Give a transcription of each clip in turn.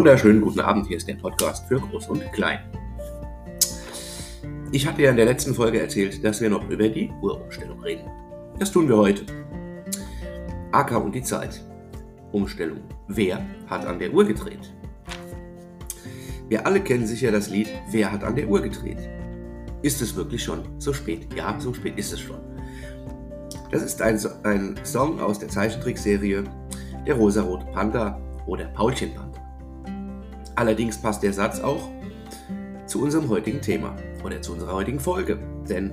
Wunderschönen guten Abend. Hier ist der Podcast für Groß und Klein. Ich hatte ja in der letzten Folge erzählt, dass wir noch über die Uhrumstellung reden. Das tun wir heute. AK und die Zeit. Umstellung. Wer hat an der Uhr gedreht? Wir alle kennen sicher das Lied Wer hat an der Uhr gedreht? Ist es wirklich schon so spät? Ja, so spät ist es schon. Das ist ein, ein Song aus der Zeichentrickserie Der rosarote Panda oder Paulchenpanther. Allerdings passt der Satz auch zu unserem heutigen Thema oder zu unserer heutigen Folge, denn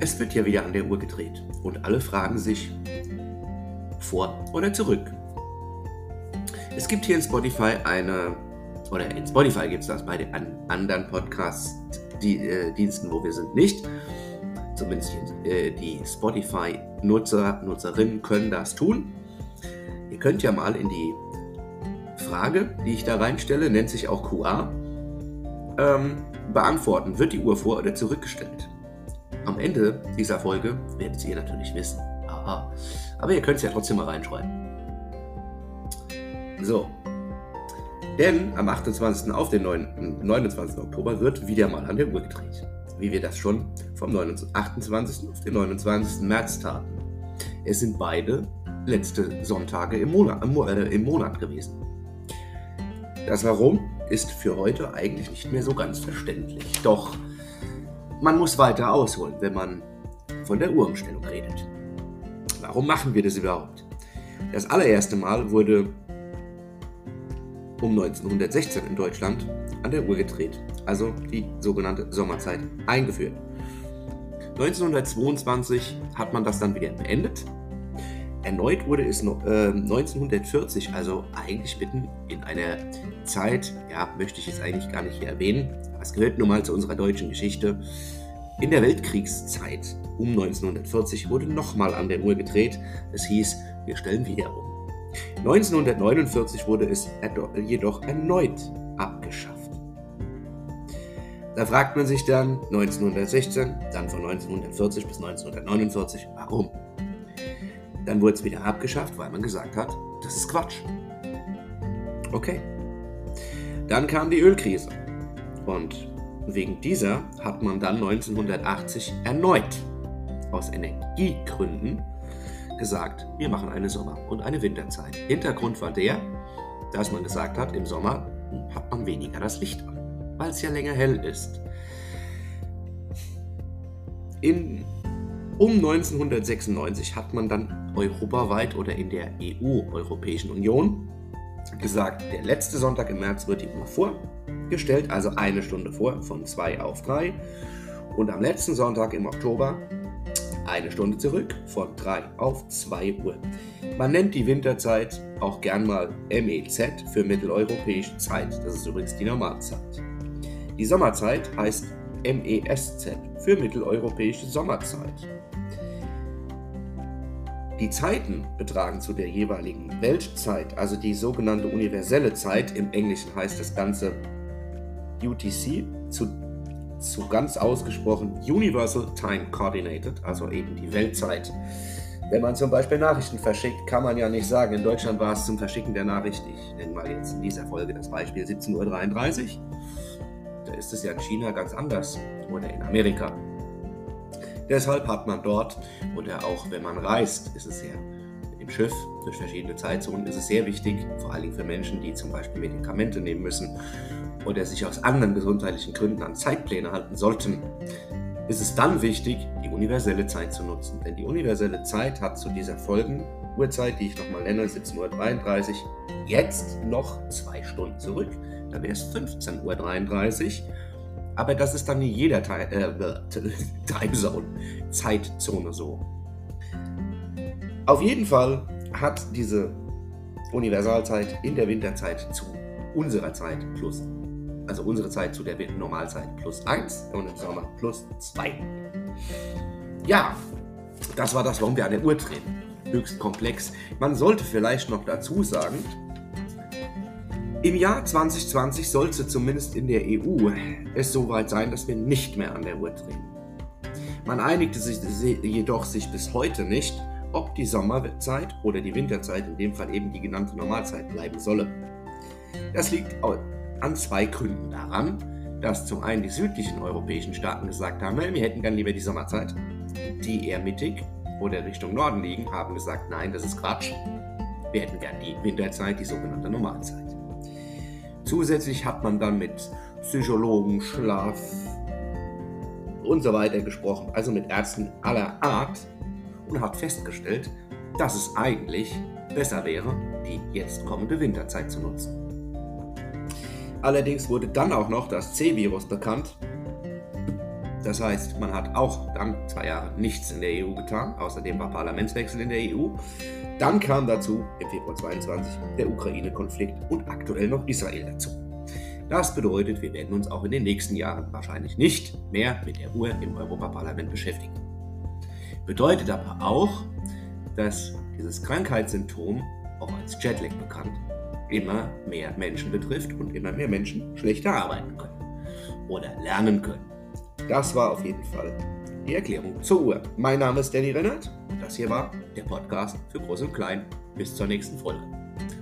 es wird ja wieder an der Uhr gedreht und alle fragen sich vor oder zurück. Es gibt hier in Spotify eine, oder in Spotify gibt es das, bei den anderen Podcast-Diensten, äh, wo wir sind, nicht. Zumindest äh, die Spotify-Nutzer, Nutzerinnen können das tun. Ihr könnt ja mal in die Frage, die ich da reinstelle, nennt sich auch QA, ähm, beantworten. Wird die Uhr vor- oder zurückgestellt? Am Ende dieser Folge werdet ihr natürlich wissen. Aha. Aber ihr könnt es ja trotzdem mal reinschreiben. So. Denn am 28. auf den 29. Oktober wird wieder mal an der Uhr gedreht. Wie wir das schon vom 28. auf den 29. März taten. Es sind beide letzte Sonntage im Monat, äh, im Monat gewesen. Das Warum ist für heute eigentlich nicht mehr so ganz verständlich. Doch man muss weiter ausholen, wenn man von der Uhrumstellung redet. Warum machen wir das überhaupt? Das allererste Mal wurde um 1916 in Deutschland an der Uhr gedreht, also die sogenannte Sommerzeit eingeführt. 1922 hat man das dann wieder beendet Erneut wurde es noch, äh, 1940, also eigentlich mitten in einer Zeit, ja, möchte ich jetzt eigentlich gar nicht hier erwähnen, aber es gehört nun mal zu unserer deutschen Geschichte. In der Weltkriegszeit um 1940 wurde nochmal an der Uhr gedreht. Es hieß, wir stellen wieder um. 1949 wurde es jedoch erneut abgeschafft. Da fragt man sich dann 1916, dann von 1940 bis 1949, warum? Dann wurde es wieder abgeschafft, weil man gesagt hat, das ist Quatsch. Okay. Dann kam die Ölkrise. Und wegen dieser hat man dann 1980 erneut aus Energiegründen gesagt, wir machen eine Sommer- und eine Winterzeit. Hintergrund war der, dass man gesagt hat, im Sommer hat man weniger das Licht an, weil es ja länger hell ist. In um 1996 hat man dann europaweit oder in der EU, Europäischen Union, gesagt, der letzte Sonntag im März wird die Uhr vorgestellt, also eine Stunde vor, von 2 auf 3. Und am letzten Sonntag im Oktober eine Stunde zurück, von 3 auf 2 Uhr. Man nennt die Winterzeit auch gern mal MEZ für mitteleuropäische Zeit. Das ist übrigens die Normalzeit. Die Sommerzeit heißt MESZ für mitteleuropäische Sommerzeit. Die Zeiten betragen zu der jeweiligen Weltzeit, also die sogenannte universelle Zeit, im Englischen heißt das Ganze UTC, zu, zu ganz ausgesprochen Universal Time Coordinated, also eben die Weltzeit. Wenn man zum Beispiel Nachrichten verschickt, kann man ja nicht sagen, in Deutschland war es zum Verschicken der Nachricht, ich nenne mal jetzt in dieser Folge das Beispiel 17.33 Uhr. Ist es ja in China ganz anders oder in Amerika. Deshalb hat man dort oder auch wenn man reist, ist es ja im Schiff durch verschiedene Zeitzonen, ist es sehr wichtig, vor allem für Menschen, die zum Beispiel Medikamente nehmen müssen oder sich aus anderen gesundheitlichen Gründen an Zeitpläne halten sollten, ist es dann wichtig, die universelle Zeit zu nutzen. Denn die universelle Zeit hat zu dieser Folgenuhrzeit, die ich nochmal nenne, 17.33 Uhr, jetzt noch zwei Stunden zurück. Da wäre es 15.33 Uhr aber das ist dann in jeder äh, Timezone, Zeitzone so. Auf jeden Fall hat diese Universalzeit in der Winterzeit zu unserer Zeit plus, also unsere Zeit zu der Normalzeit plus 1 und im Sommer plus 2. Ja, das war das, warum wir an der Uhr drehen. Höchst komplex. Man sollte vielleicht noch dazu sagen, im Jahr 2020 sollte zumindest in der EU es soweit sein, dass wir nicht mehr an der Uhr drehen. Man einigte sich jedoch sich bis heute nicht, ob die Sommerzeit oder die Winterzeit, in dem Fall eben die genannte Normalzeit, bleiben solle. Das liegt an zwei Gründen daran, dass zum einen die südlichen europäischen Staaten gesagt haben, wir hätten gern lieber die Sommerzeit. Die eher mittig oder Richtung Norden liegen, haben gesagt, nein, das ist Quatsch. Wir hätten gern die Winterzeit, die sogenannte Normalzeit. Zusätzlich hat man dann mit Psychologen, Schlaf und so weiter gesprochen, also mit Ärzten aller Art und hat festgestellt, dass es eigentlich besser wäre, die jetzt kommende Winterzeit zu nutzen. Allerdings wurde dann auch noch das C-Virus bekannt. Das heißt, man hat auch dann zwei Jahre nichts in der EU getan. Außerdem war Parlamentswechsel in der EU. Dann kam dazu im Februar 22 der Ukraine-Konflikt und aktuell noch Israel dazu. Das bedeutet, wir werden uns auch in den nächsten Jahren wahrscheinlich nicht mehr mit der Uhr im Europaparlament beschäftigen. Bedeutet aber auch, dass dieses Krankheitssymptom, auch als Jetlag bekannt, immer mehr Menschen betrifft und immer mehr Menschen schlechter arbeiten können oder lernen können. Das war auf jeden Fall die Erklärung zur Uhr. Mein Name ist Danny Rennert und das hier war der Podcast für Groß und Klein. Bis zur nächsten Folge.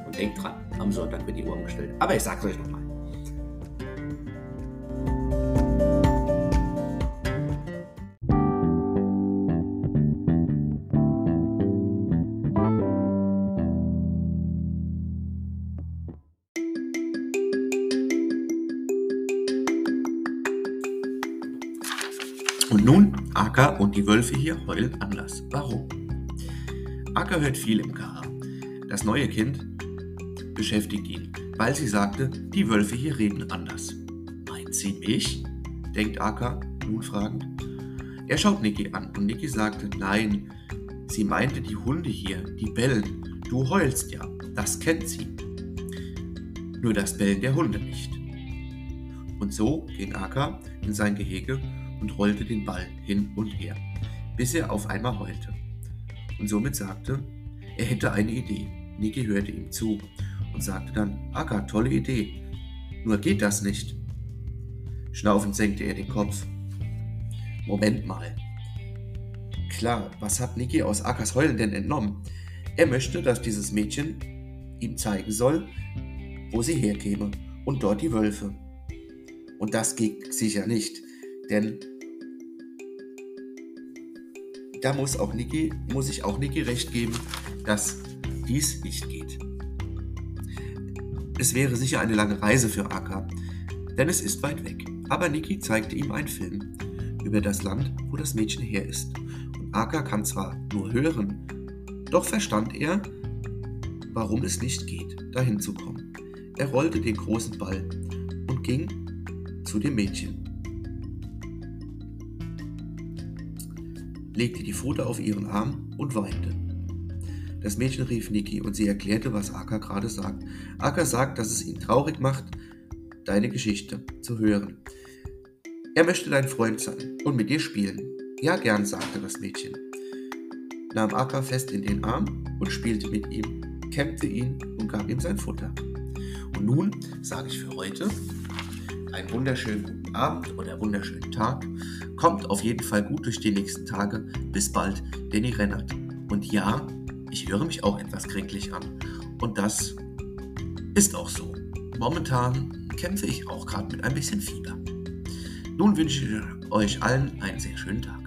Und denkt dran, am Sonntag wird die Uhr umgestellt. Aber ich sag's euch nochmal. Und nun, Aka und die Wölfe hier heulen anders. Warum? Aka hört viel im Kara. Das neue Kind beschäftigt ihn, weil sie sagte, die Wölfe hier reden anders. Meint sie mich? denkt Aka, nun fragend. Er schaut Niki an und Niki sagte, nein, sie meinte die Hunde hier, die bellen. Du heulst ja, das kennt sie. Nur das Bellen der Hunde nicht. Und so ging Aka in sein Gehege und rollte den Ball hin und her, bis er auf einmal heulte. Und somit sagte, er hätte eine Idee. Niki hörte ihm zu und sagte dann, Akka, tolle Idee. Nur geht das nicht. Schnaufend senkte er den Kopf. Moment mal. Klar, was hat Niki aus Akas Heulen denn entnommen? Er möchte, dass dieses Mädchen ihm zeigen soll, wo sie herkäme und dort die Wölfe. Und das geht sicher nicht. Denn da muss, auch Niki, muss ich auch Niki recht geben, dass dies nicht geht. Es wäre sicher eine lange Reise für Aka, denn es ist weit weg. Aber Niki zeigte ihm einen Film über das Land, wo das Mädchen her ist. Und Aka kann zwar nur hören, doch verstand er, warum es nicht geht, dahin zu kommen. Er rollte den großen Ball und ging zu dem Mädchen. Legte die Pfote auf ihren Arm und weinte. Das Mädchen rief Niki und sie erklärte, was Aka gerade sagt. Aka sagt, dass es ihn traurig macht, deine Geschichte zu hören. Er möchte dein Freund sein und mit dir spielen. Ja, gern, sagte das Mädchen. Nahm Aka fest in den Arm und spielte mit ihm, kämmte ihn und gab ihm sein Futter. Und nun sage ich für heute einen wunderschönen guten Abend oder wunderschönen Tag. Kommt auf jeden Fall gut durch die nächsten Tage. Bis bald, Danny Rennert. Und ja, ich höre mich auch etwas kränklich an. Und das ist auch so. Momentan kämpfe ich auch gerade mit ein bisschen Fieber. Nun wünsche ich euch allen einen sehr schönen Tag.